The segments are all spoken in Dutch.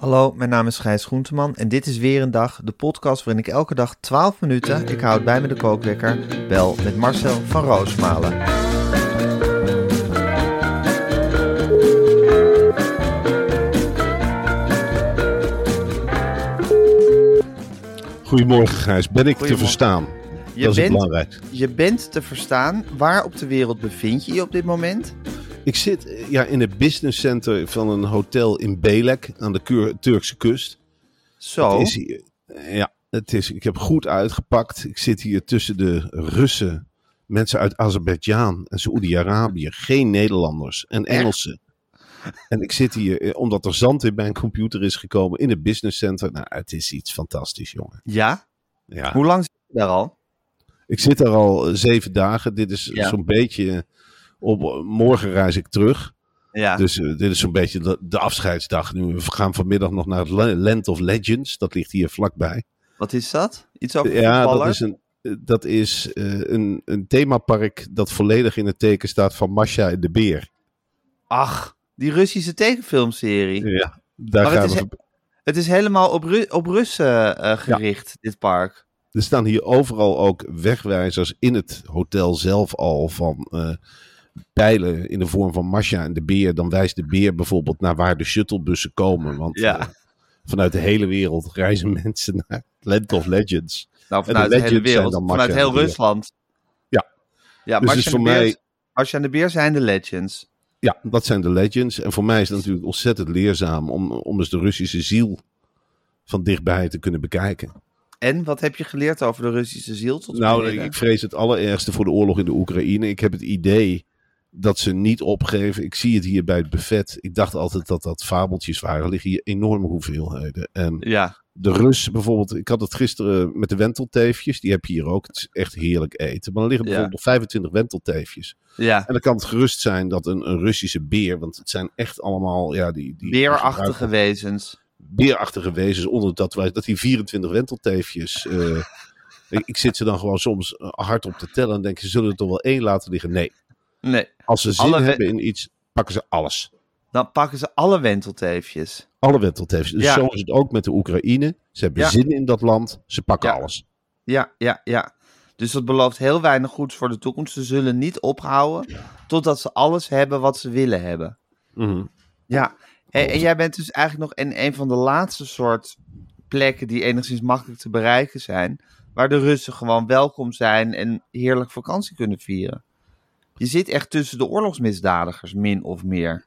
Hallo, mijn naam is Gijs Groenteman en dit is weer een dag, de podcast waarin ik elke dag 12 minuten, ik houd bij me de kookwekker, bel met Marcel van Roosmalen. Goedemorgen Gijs, ben ik te verstaan? Je dat is bent, belangrijk. je bent te verstaan, waar op de wereld bevind je je op dit moment? Ik zit eh, ja, in het business center van een hotel in Belek aan de Turkse kust. Zo, Het is hier, eh, ja, het is, ik heb goed uitgepakt. Ik zit hier tussen de Russen, mensen uit Azerbeidzjan en Saoedi-Arabië. Geen Nederlanders en Engelsen. En ik zit hier eh, omdat er zand in mijn computer is gekomen in het business center. Nou, het is iets fantastisch, jongen. ja? Ja. Hoe lang zit je daar al? Ik zit er al zeven dagen. Dit is Ja. zo'n beetje. Eh, Op, morgen reis ik terug. Ja, Dus eh, dit is zo'n beetje de, de afscheidsdag. Nu, we gaan vanmiddag nog naar het La- Land of Legends. Dat ligt hier vlakbij. wat is dat? Iets over Ja, voetballer? dat is, een, eh, dat is eh, een, een themapark dat volledig in het teken staat van Masha en de Beer. Ach, die Russische tekenfilmserie. Ja, daar Maar gaan het we. is Het is helemaal op, Ru- op Russen eh, gericht, dit park. Er staan hier overal ook wegwijzers in het hotel zelf al van eh, pijlen in de vorm van Masha en de beer. Dan wijst de beer bijvoorbeeld naar waar de shuttlebussen komen. Want Ja. eh, vanuit de hele wereld reizen mensen naar Land of Legends. Nou, vanuit de de, hele wereld, vanuit heel. Rusland. Ja. Ja, Dus is en voor de Beer- mij- Marcia en de Beer zijn de Legends. Ja, dat zijn de Legends. En voor mij is het natuurlijk ontzettend leerzaam om, om eens de Russische ziel van dichtbij te kunnen bekijken. En wat heb je geleerd over de Russische ziel tot Nou, ik vrees het allerergste voor de oorlog in de Oekraïne. Ik heb het idee dat ze niet opgeven. Ik zie het hier bij het buffet. Ik dacht altijd dat dat fabeltjes waren. Er liggen hier enorme hoeveelheden. En Ja, de Rus bijvoorbeeld, ik had het gisteren met de wentelteefjes. Die heb je hier ook. Het is echt heerlijk eten. Maar er liggen Ja. bijvoorbeeld nog 25 wentelteefjes. ja. En dan kan het gerust zijn dat een, een Russische beer, want het zijn echt allemaal ja, die, die Beerachtige wezens. beerachtige wezens onder dat wij dat die 24 wentelteefjes. eh, ik, ik zit ze dan gewoon soms eh, hard op te tellen en denk ze zullen er toch wel één laten liggen. Nee, Nee, als ze zin Alle hebben in iets, pakken ze alles. dan pakken ze alle wentelteefjes. Alle wentelteefjes. Dus Ja. zo is het ook met de Oekraïne. Ze hebben Ja. zin in dat land, ze pakken Ja. alles. Ja, ja, ja. Dus dat belooft heel weinig goeds voor de toekomst. Ze zullen niet ophouden totdat ze alles hebben wat ze willen hebben. Mhm. Ja, en, en jij bent dus eigenlijk nog in een van de laatste soort plekken die enigszins makkelijk te bereiken zijn. Waar de Russen gewoon welkom zijn en heerlijk vakantie kunnen vieren. Je zit echt tussen de oorlogsmisdadigers, min of meer.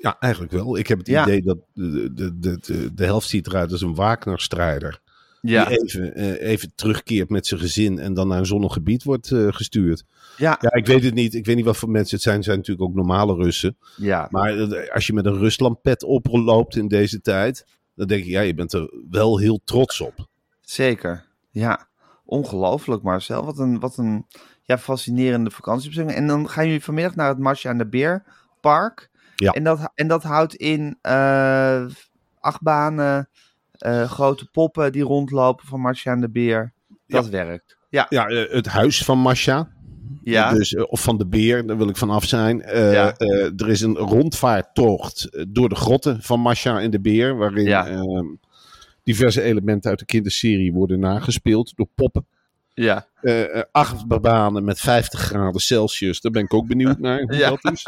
Ja, eigenlijk wel. Ik heb het Ja. idee dat de, de, de, de, helft ziet eruit als een Wagner-strijder. Ja, Die even, eh, even terugkeert met zijn gezin en dan naar een zonnig gebied wordt eh, gestuurd. ja, Ja, ik weet het niet. Ik weet niet wat voor mensen het zijn. Het zijn natuurlijk ook normale Russen. ja. Maar eh, als je met een Ruslandpet oploopt in deze tijd, dan denk je, ja, je bent er wel heel trots op. Zeker. Ja, ongelooflijk Marcel. Wat een, wat een ja, fascinerende vakantiebestemming. En dan gaan jullie vanmiddag naar het Marcia en de Beer park. Ja. En dat, en dat houdt in eh achtbanen, eh, grote poppen die rondlopen van Marcia en de Beer. Dat werkt. Ja, Ja, eh, het huis van Masha, ja. dus, of van de beer, daar wil ik vanaf zijn. Ja. er is een rondvaarttocht door de grotten van Masha en de beer, waarin Ja. ehm, diverse elementen uit de kinderserie worden nagespeeld door poppen. Ja. Eh eh, achtbanen met 50 graden Celsius, daar ben ik ook benieuwd naar hoe Ja. dat is.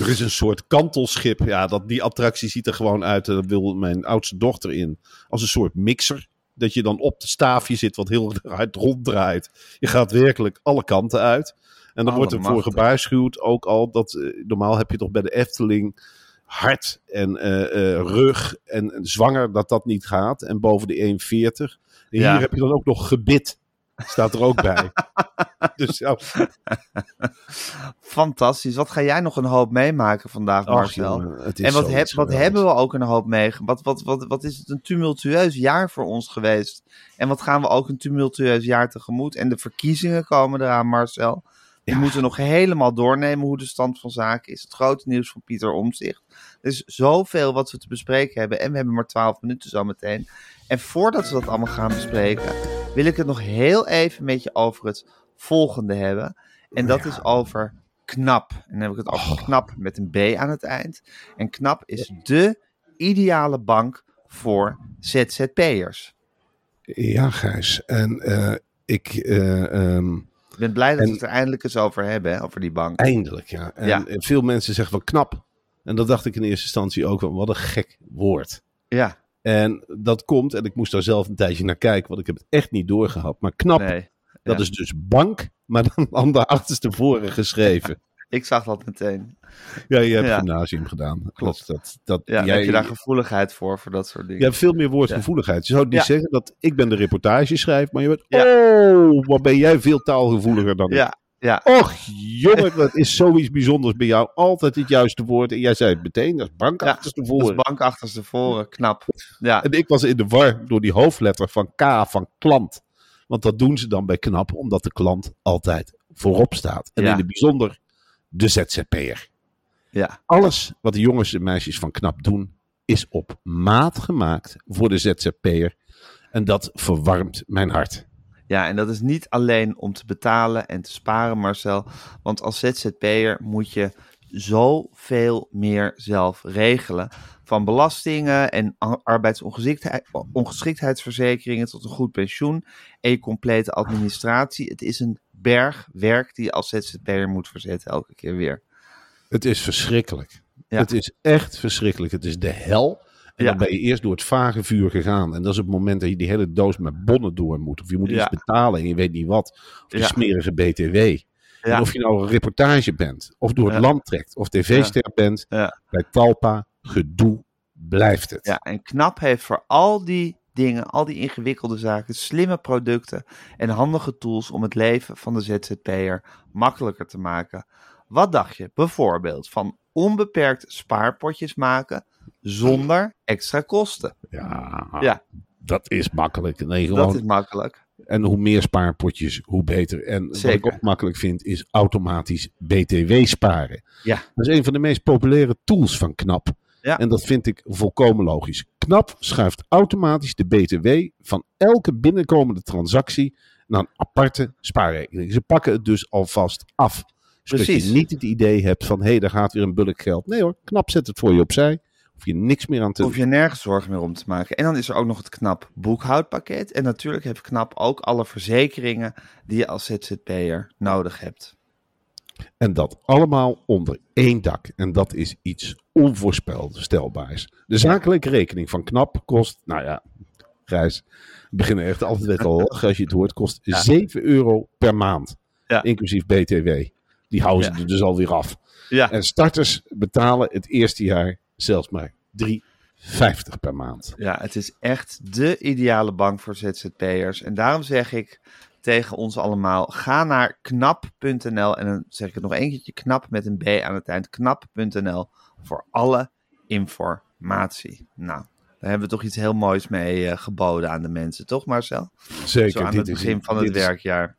Er is een soort kantelschip. Ja, dat, die attractie ziet er gewoon uit. Daar wil mijn oudste dochter in. Als een soort mixer. Dat je dan op de staafje zit wat heel hard ronddraait. Je gaat werkelijk alle kanten uit. En dan wordt er voor gewaarschuwd ook al dat eh, normaal heb je toch bij de Efteling hart en eh, eh, rug en, en zwanger dat dat niet gaat. En boven de 1,40. Ja. hier heb je dan ook nog gebit. Staat er ook bij. dus ja, Fantastisch. Wat ga jij nog een hoop meemaken vandaag, ach, Marcel? jongen, En wat, heb, wat hebben we ook een hoop meegemaakt? Wat, wat, wat, wat is het een tumultueus jaar voor ons geweest? En wat gaan we ook een tumultueus jaar tegemoet? En de verkiezingen komen eraan, Marcel. We Ja. moeten nog helemaal doornemen hoe de stand van zaken is. Het grote nieuws van Pieter Omtzigt. Er is zoveel wat we te bespreken hebben. En we hebben maar twaalf minuten zometeen. En voordat we dat allemaal gaan bespreken, wil ik het nog heel even met je over het volgende hebben. En dat Ja. is over KNAP. En dan heb ik het over Oh. KNAP met een B aan het eind. En KNAP is de ideale bank voor ZZP'ers. Ja, Gijs. En eh, ik... eh, ehm, Ik ben blij dat En- we het er eindelijk eens over hebben, hè, over die bank. Eindelijk, ja. En Ja. eh, veel mensen zeggen van knap. En dat dacht ik in eerste instantie ook wat een gek woord. Ja, En dat komt, en ik moest daar zelf een tijdje naar kijken, want ik heb het echt niet doorgehad. Maar knap, nee. dat ja. is dus bank, maar dan aan de achterstevoren geschreven. Ik zag dat meteen. Ja, je hebt Ja. gymnasium gedaan. Klopt. Dat, dat, Ja, jij, heb je daar gevoeligheid voor, voor dat soort dingen? je hebt veel meer woordgevoeligheid. Je zou niet Ja. zeggen dat ik ben de reportage schrijf, maar je bent, oh, wat ben jij veel taalgevoeliger dan ik. ja, ja. Och, jongen, dat is zoiets bijzonders bij jou. Altijd het juiste woord. En jij zei het meteen, dat is bank achterstevoren. Dat is bank achterstevoren, knap. Ja, En ik was in de war door die hoofdletter van K van klant. Want dat doen ze dan bij KNAP, omdat de klant altijd voorop staat. En in het bijzonder de ZZP'er. ja, Alles wat de jongens en meisjes van KNAP doen, is op maat gemaakt voor de ZZP'er. En dat verwarmt mijn hart. ja, en dat is niet alleen om te betalen en te sparen, Marcel. Want als ZZP'er moet je zoveel meer zelf regelen. Van belastingen en a- arbeidsongeschiktheid- ongeschiktheidsverzekeringen tot een goed pensioen en je complete administratie. Het is een berg werk die je als ZZP'er moet verzetten elke keer weer. Het is verschrikkelijk. Ja. Het is echt verschrikkelijk. Het is de hel. En Ja. dan ben je eerst door het vage vuur gegaan. En dat is het moment dat je die hele doos met bonnen door moet. Of je moet Ja. iets betalen en je weet niet wat. Of Ja. smerige BTW. En of je nou een reportage bent. Of door het land trekt. Of tv-ster bent. Bij Talpa, gedoe blijft het. Ja, en KNAP heeft voor al die dingen, al die ingewikkelde zaken, slimme producten en handige tools om het leven van de ZZP'er makkelijker te maken. Wat dacht je bijvoorbeeld van onbeperkt spaarpotjes maken zonder extra kosten? Ja, Ja. dat is makkelijk. Nee, gewoon, Dat is makkelijk. En hoe meer spaarpotjes, hoe beter. En wat ik Zeker. ook makkelijk vind, is automatisch BTW sparen. Ja. Dat is een van de meest populaire tools van KNAP. Ja. En dat vind ik volkomen logisch. KNAP schuift automatisch de BTW van elke binnenkomende transactie naar een aparte spaarrekening. Ze pakken het dus alvast af. Zodat Precies. je niet het idee hebt van, hé, hey, daar gaat weer een bulk geld. Nee hoor, KNAP zet het voor je opzij. Hoef je niks meer aan te Hoef je nergens zorgen meer om te maken. En dan is er ook nog het KNAP boekhoudpakket. En natuurlijk heeft KNAP ook alle verzekeringen die je als ZZP'er nodig hebt. En dat allemaal onder één dak. En dat is iets onvoorstelbaars. De zakelijke rekening van KNAP kost, nou ja, Gijs, we beginnen echt altijd te lachen als je het hoort, kost 7 euro per maand. Ja. Inclusief BTW. Die houden ze Ja. er dus alweer af. Ja, En starters betalen het eerste jaar zelfs maar 3,50 per maand. Ja, het is echt de ideale bank voor ZZP'ers. En daarom zeg ik tegen ons allemaal, ga naar knap.nl. En dan zeg ik het nog één keertje, knap met een B aan het eind. Knap.nl voor alle informatie. Nou, daar hebben we toch iets heel moois mee eh, geboden aan de mensen, toch Marcel? Zeker. Zo aan dit het is- begin van het is- werkjaar.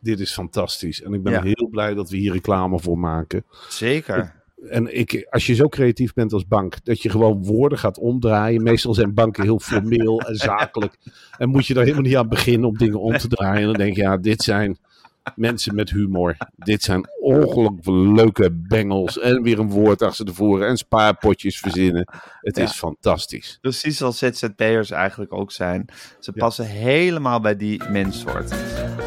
dit is fantastisch. En ik ben Ja. heel blij dat we hier reclame voor maken. Zeker. En ik, als je zo creatief bent als bank, dat je gewoon woorden gaat omdraaien. Meestal zijn banken heel formeel en zakelijk. En moet je daar helemaal niet aan beginnen om dingen om te draaien. En dan denk je, ja, dit zijn mensen met humor. Dit zijn ongelooflijk leuke bengels. En weer een woord achter tevoren. En spaarpotjes verzinnen. Het Ja. is fantastisch. Precies zoals ZZP'ers eigenlijk ook zijn. Ze passen helemaal bij die menssoort.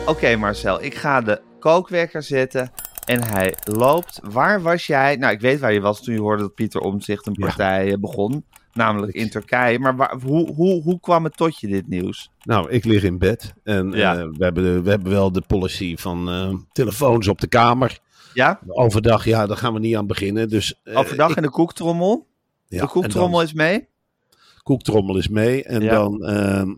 Oké Marcel, ik ga de kookwekker zetten en hij loopt. Waar was jij? Nou, ik weet waar je was toen je hoorde dat Pieter Omtzigt een partij eh, begon. namelijk in Turkije. Maar waar- hoe, hoe, hoe kwam het tot je, dit nieuws? Nou, ik lig in bed en Ja. eh, we, hebben de- we hebben wel de policy van eh, telefoons op de kamer. Ja? Overdag, ja, daar gaan we niet aan beginnen. Dus, eh, Overdag ik- in de koektrommel? ja, de koektrommel en is mee? koektrommel is mee. En dan, ehm,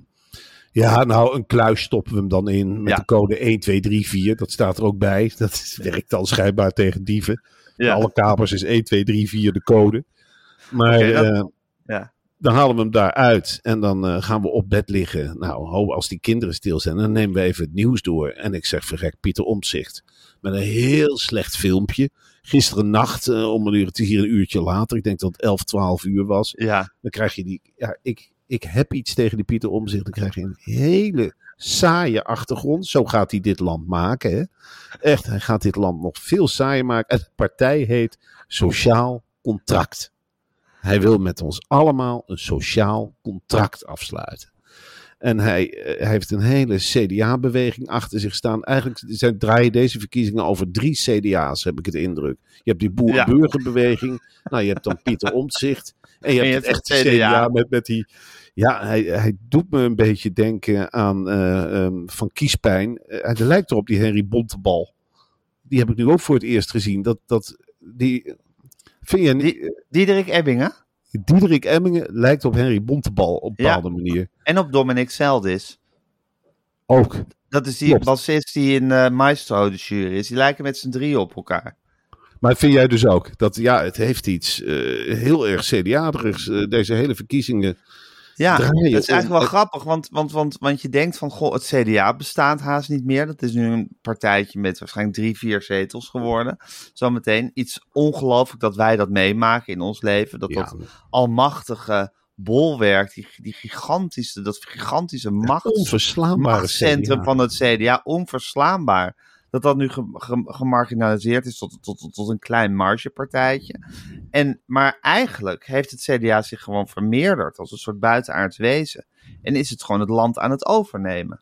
ja, nou, een kluis stoppen we hem dan in met Ja. de code 1234. Dat staat er ook bij. Dat is- werkt dan schijnbaar tegen dieven. Alle kamers is 1234 de code. Maar Oké, dat- eh, Ja. dan halen we hem daaruit en dan eh, gaan we op bed liggen. Nou, als die kinderen stil zijn, dan nemen we even het nieuws door. En ik zeg verrek, Pieter Omtzigt. Met een heel slecht filmpje. Gisteren nacht, eh, om een uur, het is hier een uurtje later. Ik denk dat het 11, 12 uur was. Ja. Dan krijg je die, ja, ik, ik heb iets tegen die Pieter Omtzigt. Dan krijg je een hele saaie achtergrond. Zo gaat hij dit land maken. Hè? Echt, hij gaat dit land nog veel saaier maken. En de partij heet Sociaal Contract. Hij wil met ons allemaal een sociaal contract afsluiten. En hij, eh, hij heeft een hele CDA-beweging achter zich staan. Eigenlijk zijn, draaien deze verkiezingen over drie CDA's, heb ik het indruk. Je hebt die boerenburgerbeweging. Nou, je hebt dan Pieter Omtzigt. En je hebt je het het CDA, CDA met, met die... Ja, hij, hij doet me een beetje denken aan eh, ehm, Van Kiespijn. Eh, hij lijkt erop, die Henry Bontebal. Die heb ik nu ook voor het eerst gezien. Dat, dat, die, vind je niet... Diederik Ebbingen Diederik Emmingen lijkt op Henry Bontebal op een Ja. bepaalde manier. en op Dominic Zeldis. Ook. Dat is die Klopt. bassist die in eh Maestro de jury is. Die lijken met z'n drieën op elkaar. Maar vind jij dus ook dat ja, het heeft iets eh, heel erg CDA-drigs, eh, deze hele verkiezingen. Ja, Draaien dat is om- eigenlijk wel het- grappig, want, want, want, want je denkt van, goh, het CDA bestaat haast niet meer. Dat is nu een partijtje met waarschijnlijk drie, vier zetels geworden. Zometeen iets ongelooflijk dat wij dat meemaken in ons leven. Dat Ja, dat almachtige bolwerk, die, die gigantische, dat gigantische machts, onverslaanbare machtscentrum CDA. van het CDA, onverslaanbaar. Dat dat nu ge- ge- gemarginaliseerd is tot, tot, tot, tot een klein margepartijtje. En, maar eigenlijk heeft het CDA zich gewoon vermeerderd als een soort buitenaards wezen. En is het gewoon het land aan het overnemen.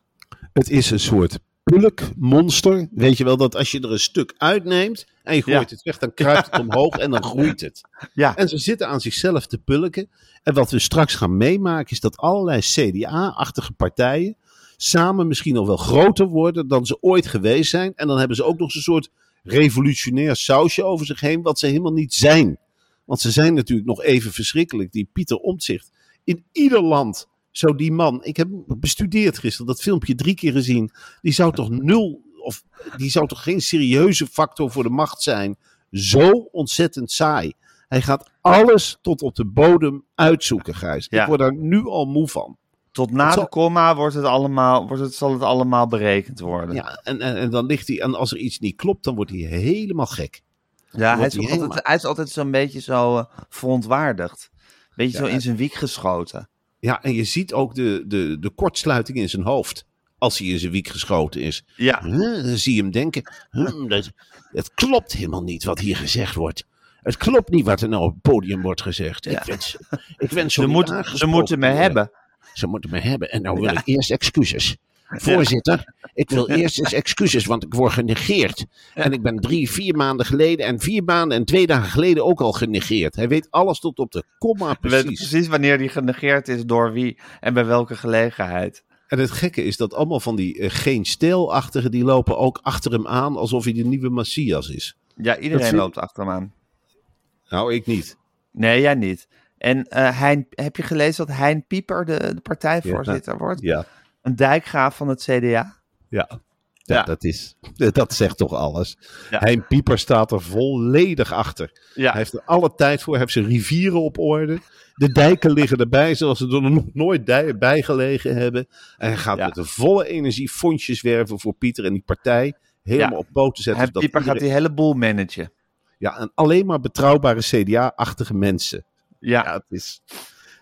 Het is een soort pulkmonster. Weet je wel dat als je er een stuk uitneemt en je gooit Ja. het weg, dan kruipt het omhoog en dan groeit het. Ja, En ze zitten aan zichzelf te pulken. En wat we straks gaan meemaken is dat allerlei CDA-achtige partijen samen misschien nog wel groter worden dan ze ooit geweest zijn. En dan hebben ze ook nog zo'n soort revolutionair sausje over zich heen, wat ze helemaal niet zijn. Want ze zijn natuurlijk nog even verschrikkelijk. Die Pieter Omtzigt. In ieder land zou die man, ik heb bestudeerd gisteren, dat filmpje drie keer gezien. Die zou toch nul, of die zou toch geen serieuze factor voor de macht zijn. Zo ontzettend saai. Hij gaat alles tot op de bodem uitzoeken, Gijs. Ja. Ik word daar nu al moe van. Tot na zal- de komma wordt het allemaal, wordt het, zal het allemaal berekend worden. Ja, en, en, en dan ligt hij, en als er iets niet klopt, dan wordt hij helemaal gek. Ja, hij is, hij altijd, hij is altijd zo'n beetje zo eh, verontwaardigd. Beetje Ja, zo in zijn wiek geschoten. Ja, en je ziet ook de, de, de kortsluiting in zijn hoofd. Als hij in zijn wiek geschoten is. Ja, Huh, dan zie je hem denken: hm, dat, het klopt helemaal niet wat hier gezegd wordt. Het klopt niet wat er nou op het podium wordt gezegd. Ja. Ik wens, ik wens ze, moet, ze moeten me hebben. Ze moeten me hebben. En nou wil ik eerst excuses. Voorzitter, ik wil eerst eens excuses, want ik word genegeerd. En ik ben drie, vier maanden geleden en vier maanden en twee dagen geleden ook al genegeerd. Hij weet alles tot op de komma precies. precies wanneer die genegeerd is door wie en bij welke gelegenheid. En het gekke is dat allemaal van die uh, geen stijlachtigen, die lopen ook achter hem aan alsof hij de nieuwe Messias is. Ja, iedereen loopt achter hem aan. Nou, ik niet. Nee, jij niet. En eh, hein, heb je gelezen dat Hein Pieper de, de partijvoorzitter wordt? Ja. Een dijkgraaf van het CDA? Ja. Ja, Ja. Dat, is, dat zegt toch alles. Ja. Hein Pieper staat er volledig achter. Ja. Hij heeft er alle tijd voor. Hij heeft zijn rivieren op orde. De dijken liggen erbij zoals ze er nog nooit bij gelegen hebben. En hij gaat met de volle energie fondjes werven voor Pieter en die partij helemaal op poten zetten. Hein Pieper gaat die hele boel managen. Ja, en alleen maar betrouwbare CDA-achtige mensen. Ja, Ja, het is,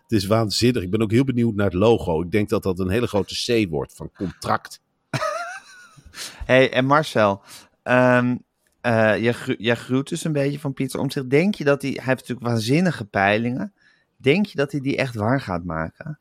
het is waanzinnig. Ik ben ook heel benieuwd naar het logo. Ik denk dat dat een hele grote C wordt van contract. hey, en Marcel, ehm, eh, jij, jij gruwt dus een beetje van Pieter Omtzigt. Denk je dat hij, hij heeft natuurlijk waanzinnige peilingen. Denk je dat hij die echt waar gaat maken?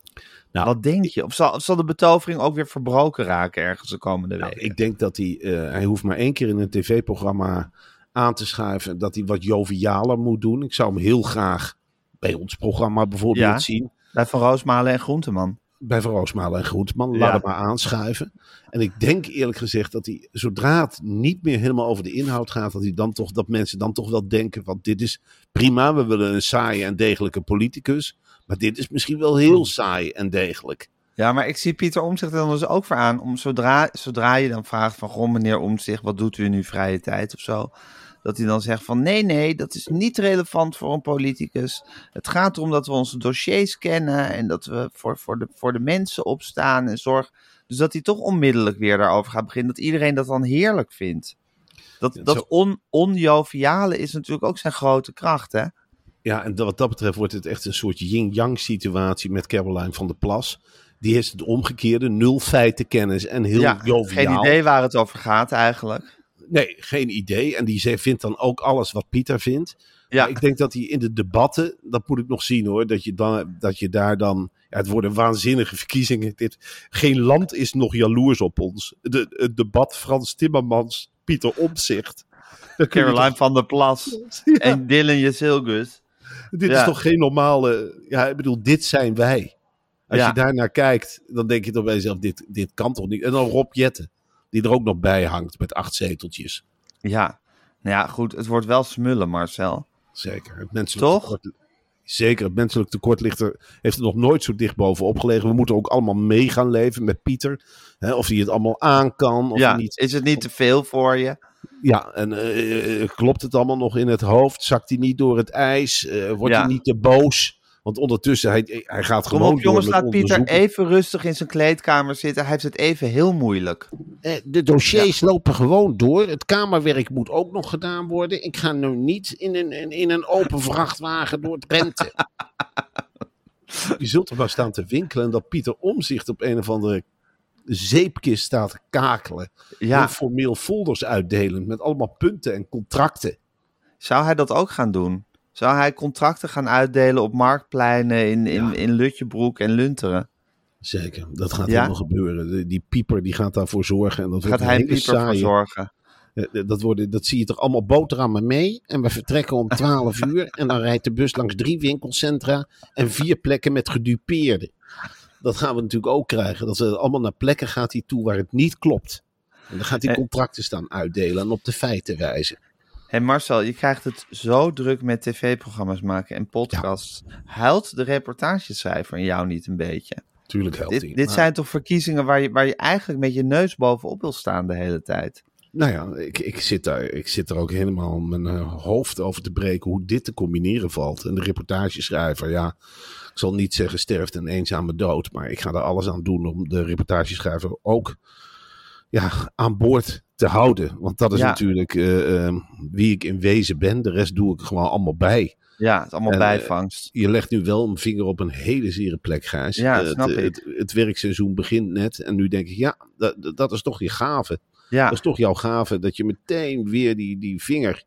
Nou, Wat denk je? Of zal, of zal de betovering ook weer verbroken raken ergens de komende Nou, weken? ik denk dat hij, eh, hij hoeft maar één keer in een tv-programma aan te schuiven dat hij wat jovialer moet doen. Ik zou hem heel graag bij ons programma bijvoorbeeld Ja. zien. Bij Van Roosmalen en Groenteman. Bij Van Roosmalen en Groenteman. Ja. Laat het maar aanschuiven. En ik denk eerlijk gezegd dat hij, zodra het niet meer helemaal over de inhoud gaat, dat, hij dan toch, dat mensen dan toch wel denken: van dit is prima, we willen een saaie en degelijke politicus. Maar dit is misschien wel heel saai en degelijk. Ja, maar ik zie Pieter Omtzigt er dan dus ook voor aan. Om zodra, zodra je dan vraagt van, goh meneer Omtzigt, wat doet u in uw vrije tijd of zo? Dat hij dan zegt van, nee, nee, dat is niet relevant voor een politicus. Het gaat erom dat we onze dossiers kennen en dat we voor, voor, de, voor de mensen opstaan en zorg. Dus dat hij toch onmiddellijk weer daarover gaat beginnen. Dat iedereen dat dan heerlijk vindt. Dat, dat on, onjoviale is natuurlijk ook zijn grote kracht, hè? Ja, en wat dat betreft wordt het echt een soort yin-yang situatie met Caroline van der Plas. Die heeft het omgekeerde, nul feitenkennis en heel ja, joviaal. geen idee waar het over gaat eigenlijk. Nee, geen idee. En die vindt dan ook alles wat Pieter vindt. Ja. Maar ik denk dat hij in de debatten, dat moet ik nog zien hoor, dat je, dan, dat je daar dan, ja, het worden waanzinnige verkiezingen. Dit, geen land is nog jaloers op ons. De, het debat Frans Timmermans, Pieter je Caroline toch- van der Plas Ja, en Dylan Jezilgus. dit ja. is toch geen normale, ja, ik bedoel, dit zijn wij. Als je daar naar kijkt, dan denk je toch bij jezelf, dit, dit kan toch niet. En dan Rob Jetten, die er ook nog bij hangt met acht zeteltjes. Ja, nou ja, goed. Het wordt wel smullen, Marcel. Zeker. Het menselijk Toch? tekort, zeker. Het menselijk tekort ligt er, heeft er nog nooit zo dicht bovenop gelegen. We moeten ook allemaal mee gaan leven met Pieter. Hè, of hij het allemaal aan kan. Of ja, niet. is het niet te veel voor je? Ja, en eh, eh, klopt het allemaal nog in het hoofd? Zakt hij niet door het ijs? Eh, wordt Ja. hij niet te boos? Want ondertussen, hij, hij gaat Kom gewoon op, jongens, laat Pieter even rustig in zijn kleedkamer zitten. Hij heeft het even heel moeilijk. Eh, De dossiers lopen gewoon door. Het kamerwerk moet ook nog gedaan worden. Ik ga nu niet in een, in- een open vrachtwagen door Drenthe. Je zult er maar staan te winkelen en dat Pieter Omzicht op een of andere zeepkist staat te kakelen. Ja, Heel formeel folders uitdelend met allemaal punten en contracten. zou hij dat ook gaan doen? Zou hij contracten gaan uitdelen op marktpleinen in, in, Ja. in Lutjebroek en Lunteren? Zeker, dat gaat Ja? helemaal gebeuren. Die pieper die gaat daarvoor zorgen. En dat Gaat hij pieper voor saaie- zorgen? Eh, Dat, worden, dat zie je toch allemaal boterhammen mee. En we vertrekken om 12 uur. En dan rijdt de bus langs drie winkelcentra. En vier plekken met gedupeerden. Dat gaan we natuurlijk ook krijgen. Dat ze allemaal naar plekken gaat hij toe waar het niet klopt. En dan gaat hij Eh. contracten staan uitdelen en op de feiten wijzen. Hé Marcel, je krijgt het zo druk met tv-programma's maken en podcasts. Huilt de reportageschrijver in jou niet een beetje? Tuurlijk helpt Dit, hij. dit Maar- zijn toch verkiezingen waar je, waar je eigenlijk met je neus bovenop wil staan de hele tijd? Nou ja, ik, ik, zit daar, ik zit er ook helemaal mijn eh, hoofd over te breken hoe dit te combineren valt. En de reportageschrijver, ja, ik zal niet zeggen sterft een eenzame dood. Maar ik ga er alles aan doen om de reportageschrijver ook ja, aan boord te houden. Want dat is Ja. natuurlijk eh, eh, wie ik in wezen ben. De rest doe ik gewoon allemaal bij. Ja, het is allemaal En, eh, bijvangst. Je legt nu wel een vinger op een hele zere plek, Gijs. Ja, Eh, snap het, ik. Het, het werkseizoen begint net. En nu denk ik, ja, dat, dat is toch je gave. Ja, Dat is toch jouw gave dat je meteen weer die, die vinger,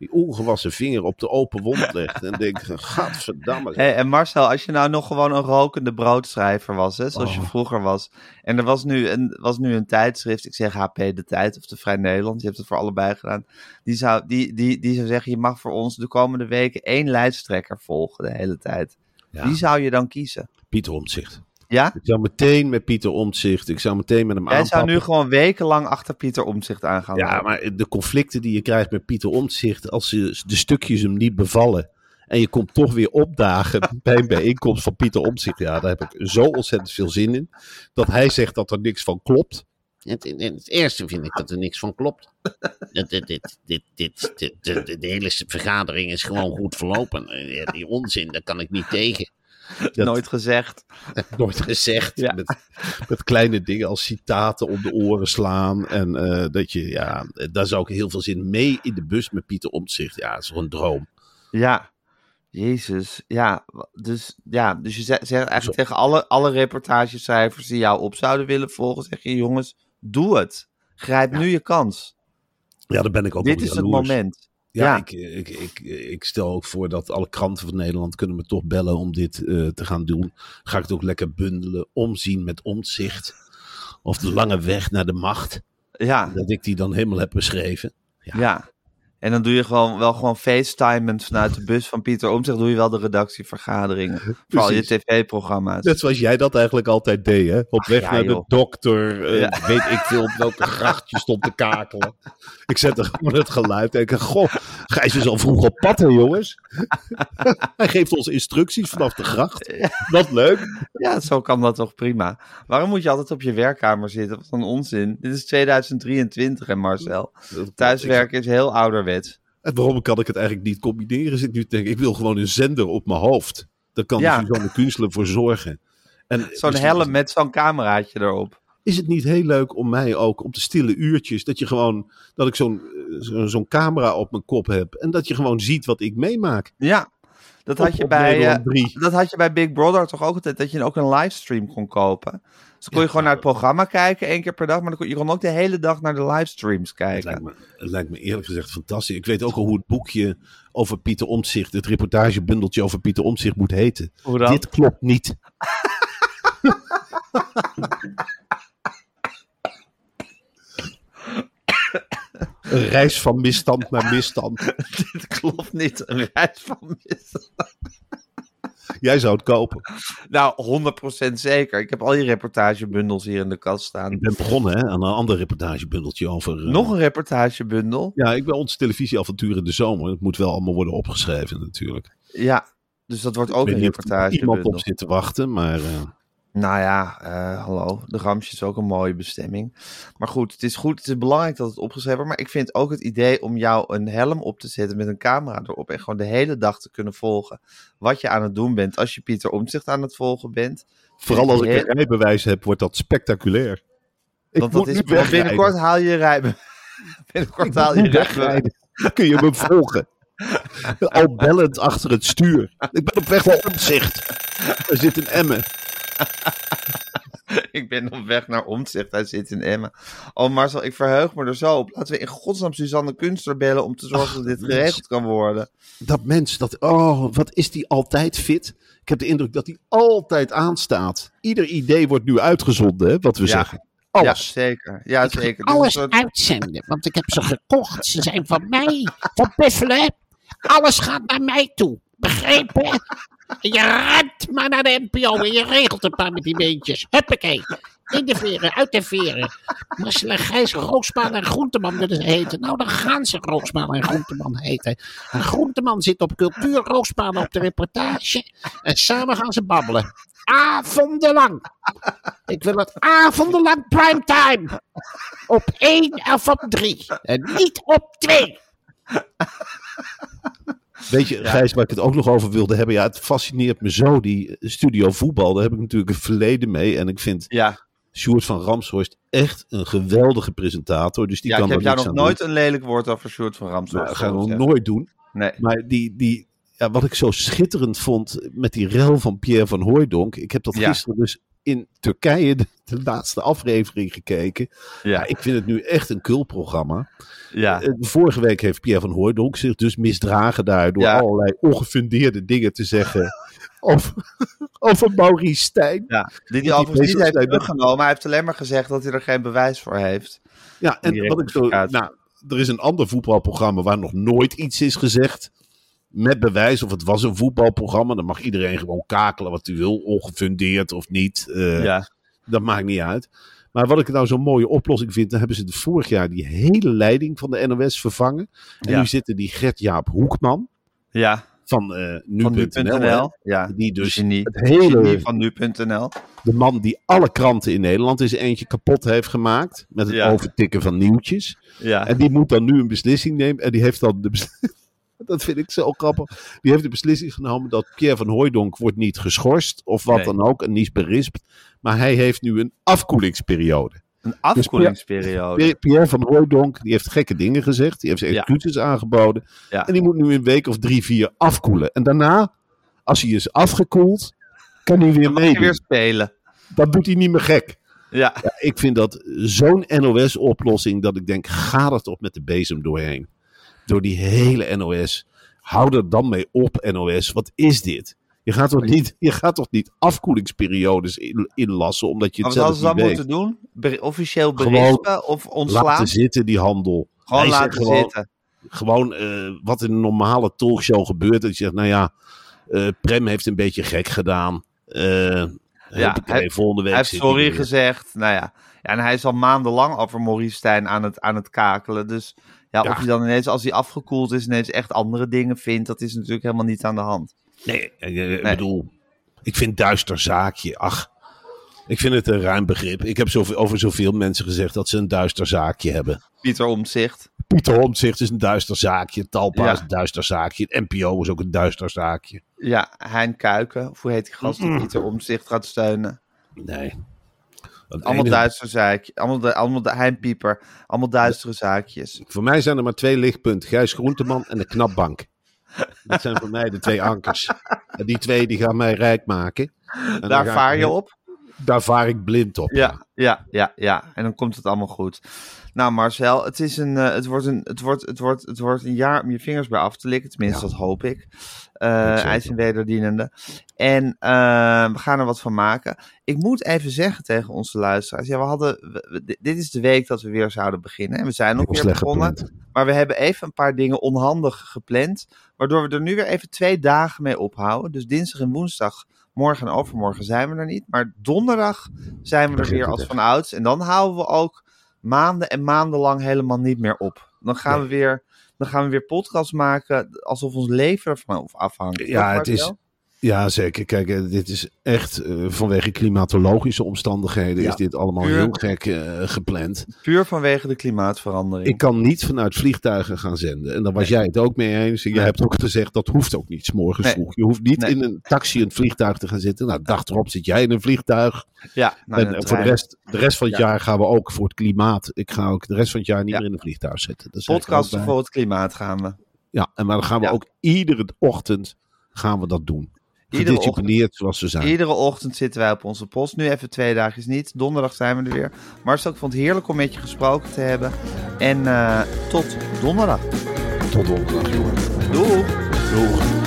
die ongewassen vinger op de open wond legt. En denkt, gadverdamme. Hey, en Marcel, als je nou nog gewoon een rokende broodschrijver was, hè, zoals je Oh. vroeger was. En er was nu, een, was nu een tijdschrift, ik zeg HP De Tijd of de Vrij Nederland, je hebt het voor allebei gedaan. Die zou, die, die, die zou zeggen, je mag voor ons de komende weken één lijsttrekker volgen de hele tijd. Ja, Wie zou je dan kiezen? Pieter Omtzigt. Ja? Ik zou meteen met Pieter Omtzigt, ik zou meteen met hem Jij zou aanpakken. nu gewoon wekenlang achter Pieter Omtzigt aan gaan Ja, maar de conflicten die je krijgt met Pieter Omtzigt, als ze de stukjes hem niet bevallen. En je komt toch weer opdagen bij een bijeenkomst van Pieter Omtzigt. Ja, daar heb ik zo ontzettend veel zin in. Dat hij zegt dat er niks van klopt. Het, in het eerste vind ik dat er niks van klopt. Dit, dit, dit, dit, dit, dit- de, de, de hele vergadering is gewoon goed verlopen. Die onzin, daar kan ik niet tegen. Dat- Nooit gezegd. nooit gezegd. Ja. Met, met kleine dingen als citaten om de oren slaan. En eh, dat je, ja, daar zou ik heel veel zin mee in de bus met Pieter Omtzigt. Ja, dat is toch een droom. Ja, Jezus. Ja, dus, ja, dus je zegt, eigenlijk tegen alle, alle reportagecijfers die jou op zouden willen volgen, zeg je jongens, doe het. Grijp nu je kans. Ja, daar ben ik ook Dit is het moment. Ja, Ja. Ik, ik, ik, ik stel ook voor dat alle kranten van Nederland kunnen me toch bellen om dit eh, te gaan doen. Ga ik het ook lekker bundelen, omzien met omzicht. Of de lange weg naar de macht. Ja, Dat ik die dan helemaal heb beschreven. Ja. ja. En dan doe je gewoon wel gewoon facetimen vanuit de bus van Pieter Omtzigt. Doe je wel de redactievergaderingen. Voor al je tv-programma's. Net zoals jij dat eigenlijk altijd deed, hè? Op weg ja, naar de dokter, eh, weet ik veel op welke gracht je stond te kakelen. Ik zette gewoon het geluid en ik goh, Gijs is al vroeg op pad, hè jongens? Hij geeft ons instructies vanaf de gracht. Wat leuk. Ja, zo kan dat toch prima. Waarom moet je altijd op je werkkamer zitten? Wat een onzin. Dit is 2023, hè Marcel. Thuiswerken is heel ouderwets. En waarom kan ik het eigenlijk niet combineren? Zit ik nu te denken, ik wil gewoon een zender op mijn hoofd. Daar kan Ja. Suzanne Kunstler voor zorgen. En Zo'n helm met zo'n cameraatje erop. is het niet heel leuk om mij ook op de stille uurtjes, dat je gewoon, dat ik zo'n zo- zo'n camera op mijn kop heb en dat je gewoon ziet wat ik meemaak. Ja, dat Op- had je bij... Eh, 3. Dat had je bij Big Brother toch ook altijd, dat je ook een livestream kon kopen. Dus kon je gewoon naar het programma kijken, één keer per dag. Maar dan kon, je kon ook de hele dag naar de livestreams Het kijken. lijkt, me, het lijkt me eerlijk gezegd fantastisch. Ik weet ook al hoe het boekje over Pieter Omtzigt, het reportagebundeltje over Pieter Omtzigt moet heten. Hoe dan? Dit klopt niet. Een reis van misstand naar misstand. Dit klopt niet, een reis van mis. Jij zou het kopen. Nou, 100% zeker. Ik heb al die reportagebundels hier in de kast staan. Ik ben begonnen hè, aan een ander reportagebundeltje over... eh, Nog een reportagebundel? Ja, ik ben ons televisieavontuur in de zomer. Het moet wel allemaal worden opgeschreven natuurlijk. Ja, dus dat wordt ook een er iemand reportagebundel. op zit te wachten, maar... eh, Nou ja, eh, hallo. De Ramsje is ook een mooie bestemming. Maar goed, het is goed. Het is belangrijk dat het opgeschreven wordt. Maar ik vind ook het idee om jou een helm op te zetten met een camera erop. En gewoon de hele dag te kunnen volgen wat je aan het doen bent. Als je Pieter Omtzigt aan het volgen bent. vooral als ik een rijbewijs heb, wordt dat spectaculair. Ik Want dat moet is, want binnenkort haal je je rijbewijs. Binnenkort haal je rijbewijs. Dan kun je me volgen. Al bellend achter het stuur. Ik ben op weg naar Omtzigt. Er zit een Emmen. Ik ben op weg naar Omtzigt. Hij zit in Emmen. Oh Marcel, ik verheug me er zo op. Laten we in godsnaam Suzanne Kunstler bellen om te zorgen dat dit mens. geregeld kan worden. Dat mens, dat, oh, wat is die altijd fit? Ik heb de indruk dat hij altijd aanstaat. Ieder idee wordt nu uitgezonden, hè, wat we Ja. zeggen. Ja, Alles. zeker. Ja, zeker. Is een Alles soort- uitzenden, want ik heb ze gekocht. Ze zijn van mij, van Buffelen. Alles gaat naar mij toe. Begrepen? Je rent maar naar de NPO en je regelt een paar met die beentjes. Huppakee. In de veren, uit de veren. Marcel en Gijs, Roosman en Groenteman willen heten. Nou, dan gaan ze Roosman en Groenteman heten. En Groenteman zit op cultuur, Roosman op de reportage. En samen gaan ze babbelen. Avondenlang. Ik wil het avondenlang primetime. Op één of op drie. En niet op twee. Weet je, Gijs, waar ik het ook nog over wilde hebben. Ja, het fascineert me zo, die studio voetbal. Daar heb ik natuurlijk een verleden mee. En ik vind Ja, Sjoerd van Ramshorst echt een geweldige presentator. Dus die ja kan ik heb jou niks nog nooit doen. een lelijk woord over Sjoerd van Ramsdorff. Nou, dat gaan we nog nooit doen. Nee. Maar die, die, ja, wat ik zo schitterend vond met die rel van Pierre van Hooijdonk. Ik heb dat Ja. gisteren dus in Turkije, de, de laatste aflevering, gekeken. Ja, Ja, ik vind het nu echt een kulprogramma. ja. Eh, Vorige week heeft Pierre van Hooijdonk zich dus misdragen daar door Ja. allerlei ongefundeerde dingen te zeggen over, over Maurice Stijn. ja. Die hij overigens niet heeft teruggenomen. Hij heeft alleen maar gezegd dat hij er geen bewijs voor heeft. Ja, en wat ik zo. Nou, er is een ander voetbalprogramma waar nog nooit iets is gezegd. Met bewijs of het was een voetbalprogramma. Dan mag iedereen gewoon kakelen wat hij wil, ongefundeerd of niet. Eh, ja. Dat maakt niet uit. Maar wat ik nou zo'n mooie oplossing vind, dan hebben ze de vorig jaar die hele leiding van de NOS vervangen. En Ja. nu zitten die Gert-Jaap Hoekman Ja, van eh van nu.nl. Ja, Die dus genie. het hele, Genie van nu.nl. de man die alle kranten in Nederland is eentje kapot heeft gemaakt. Met het Ja. overtikken van nieuwtjes. Ja. En die moet dan nu een beslissing nemen. En die heeft dan de bes- Dat vind ik zo grappig. Die heeft de beslissing genomen dat Pierre van Hooijdonk wordt niet geschorst. Of wat Nee. dan ook. En niet berispt. Maar hij heeft nu een afkoelingsperiode. Een afkoelingsperiode. Pierre- Pierre van Hooijdonk die heeft gekke dingen gezegd. Die heeft Ja. excuses aangeboden. Ja. En die moet nu een week of drie, vier afkoelen. En daarna, als hij is afgekoeld, kan hij weer meedoen. weer spelen. Dan doet hij niet meer gek. Ja, Ja, ik vind dat zo'n NOS-oplossing dat ik denk, ga er toch met de bezem doorheen. Door die hele NOS. Hou er dan mee op, NOS. Wat is dit? Je gaat toch niet, je gaat toch niet afkoelingsperiodes in, inlassen omdat je maar het zelf ze niet weet. moeten doen? Ber- officieel Gewoon berispen of ontslaan? Laten zitten die handel. Gewoon Hij laten gewoon, zitten. Gewoon eh, wat in een normale talkshow gebeurt. Dat je zegt, nou ja, eh, Prem heeft een beetje gek gedaan. Eh Ja, hij- volgende week Hij heeft sorry weer. gezegd. Nou ja. ja, en hij is al maandenlang over Maurice Stijn aan het, aan het kakelen. Dus ja, Ja. of hij dan ineens, als hij afgekoeld is, ineens echt andere dingen vindt, dat is natuurlijk helemaal niet aan de hand. Nee, ik Nee. bedoel, ik vind duister zaakje. Ach, ik vind het een ruim begrip. Ik heb zoveel, over zoveel mensen gezegd dat ze een duister zaakje hebben. Pieter Omtzigt. Pieter Omtzigt is een duister zaakje. Talpa Ja. is een duister zaakje. Het NPO is ook een duister zaakje. Ja, Hein Kuiken. Of hoe heet die gast die Pieter Omtzigt gaat steunen? Nee. Allemaal duistere zaakjes. Allemaal, de, allemaal de Hein Pieper. Allemaal duistere zaakjes. Voor mij zijn er maar twee lichtpunten. Gijs Groenteman en de Knapbank. Dat zijn voor mij de twee ankers. En die twee die gaan mij rijk maken. En Daar vaar je op. Daar vaar ik blind op. Ja, ja, ja, ja. En dan komt het allemaal goed. Nou, Marcel, het, is een, eh, het, wordt een, het, wordt, het, wordt, het wordt een jaar om je vingers bij af te likken. Tenminste, Ja. dat hoop ik. Uh, zeker. IJs en wederdienende. En eh, we gaan er wat van maken. Ik moet even zeggen tegen onze luisteraars. Ja, we hadden, we- we- dit- is de week dat we weer zouden beginnen. En we zijn ook weer begonnen. gepland. Maar we hebben even een paar dingen onhandig gepland. Waardoor we er nu weer even twee dagen mee ophouden. Dus dinsdag en woensdag, morgen en overmorgen zijn we er niet. Maar donderdag zijn we er weer als echt. van ouds. En dan houden we ook maanden en maandenlang helemaal niet meer op. Dan gaan, Nee. we, weer, dan gaan we weer podcasts maken alsof ons leven ervan afhangt. Ja, het is-? Ja, zeker. Kijk, eh, dit is echt eh, vanwege klimatologische omstandigheden Ja. is dit allemaal Puur- heel gek eh, gepland. Puur vanwege de klimaatverandering. Ik kan niet vanuit vliegtuigen gaan zenden. En daar was jij het ook mee eens. En jij Nee. hebt ook gezegd dat hoeft ook niet, morgens Nee. vroeg. Je hoeft niet in een taxi in een vliegtuig te gaan zitten. Nou, dag erop zit jij in een vliegtuig. ja, nou, en voor de rest, de rest van het Ja. jaar gaan we ook voor het klimaat. Ik ga ook de rest van het jaar niet Ja. meer in een vliegtuig zitten. Podcasten voor het klimaat gaan we. Ja, en maar dan gaan we ook iedere ochtend gaan we dat doen. Iedere Gedisciplineerd zoals we zijn. Iedere ochtend zitten wij op onze post. Nu even twee dagjes niet. Donderdag zijn we er weer. Marcel, ik vond het heerlijk om met je gesproken te hebben. En eh, tot donderdag. Tot donderdag, jongen. Doei! Doeg.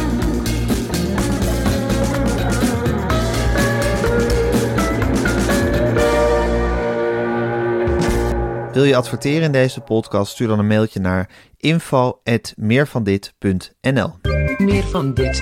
Wil je adverteren in deze podcast? Stuur dan een mailtje naar info.meervandit.nl Meer van dit.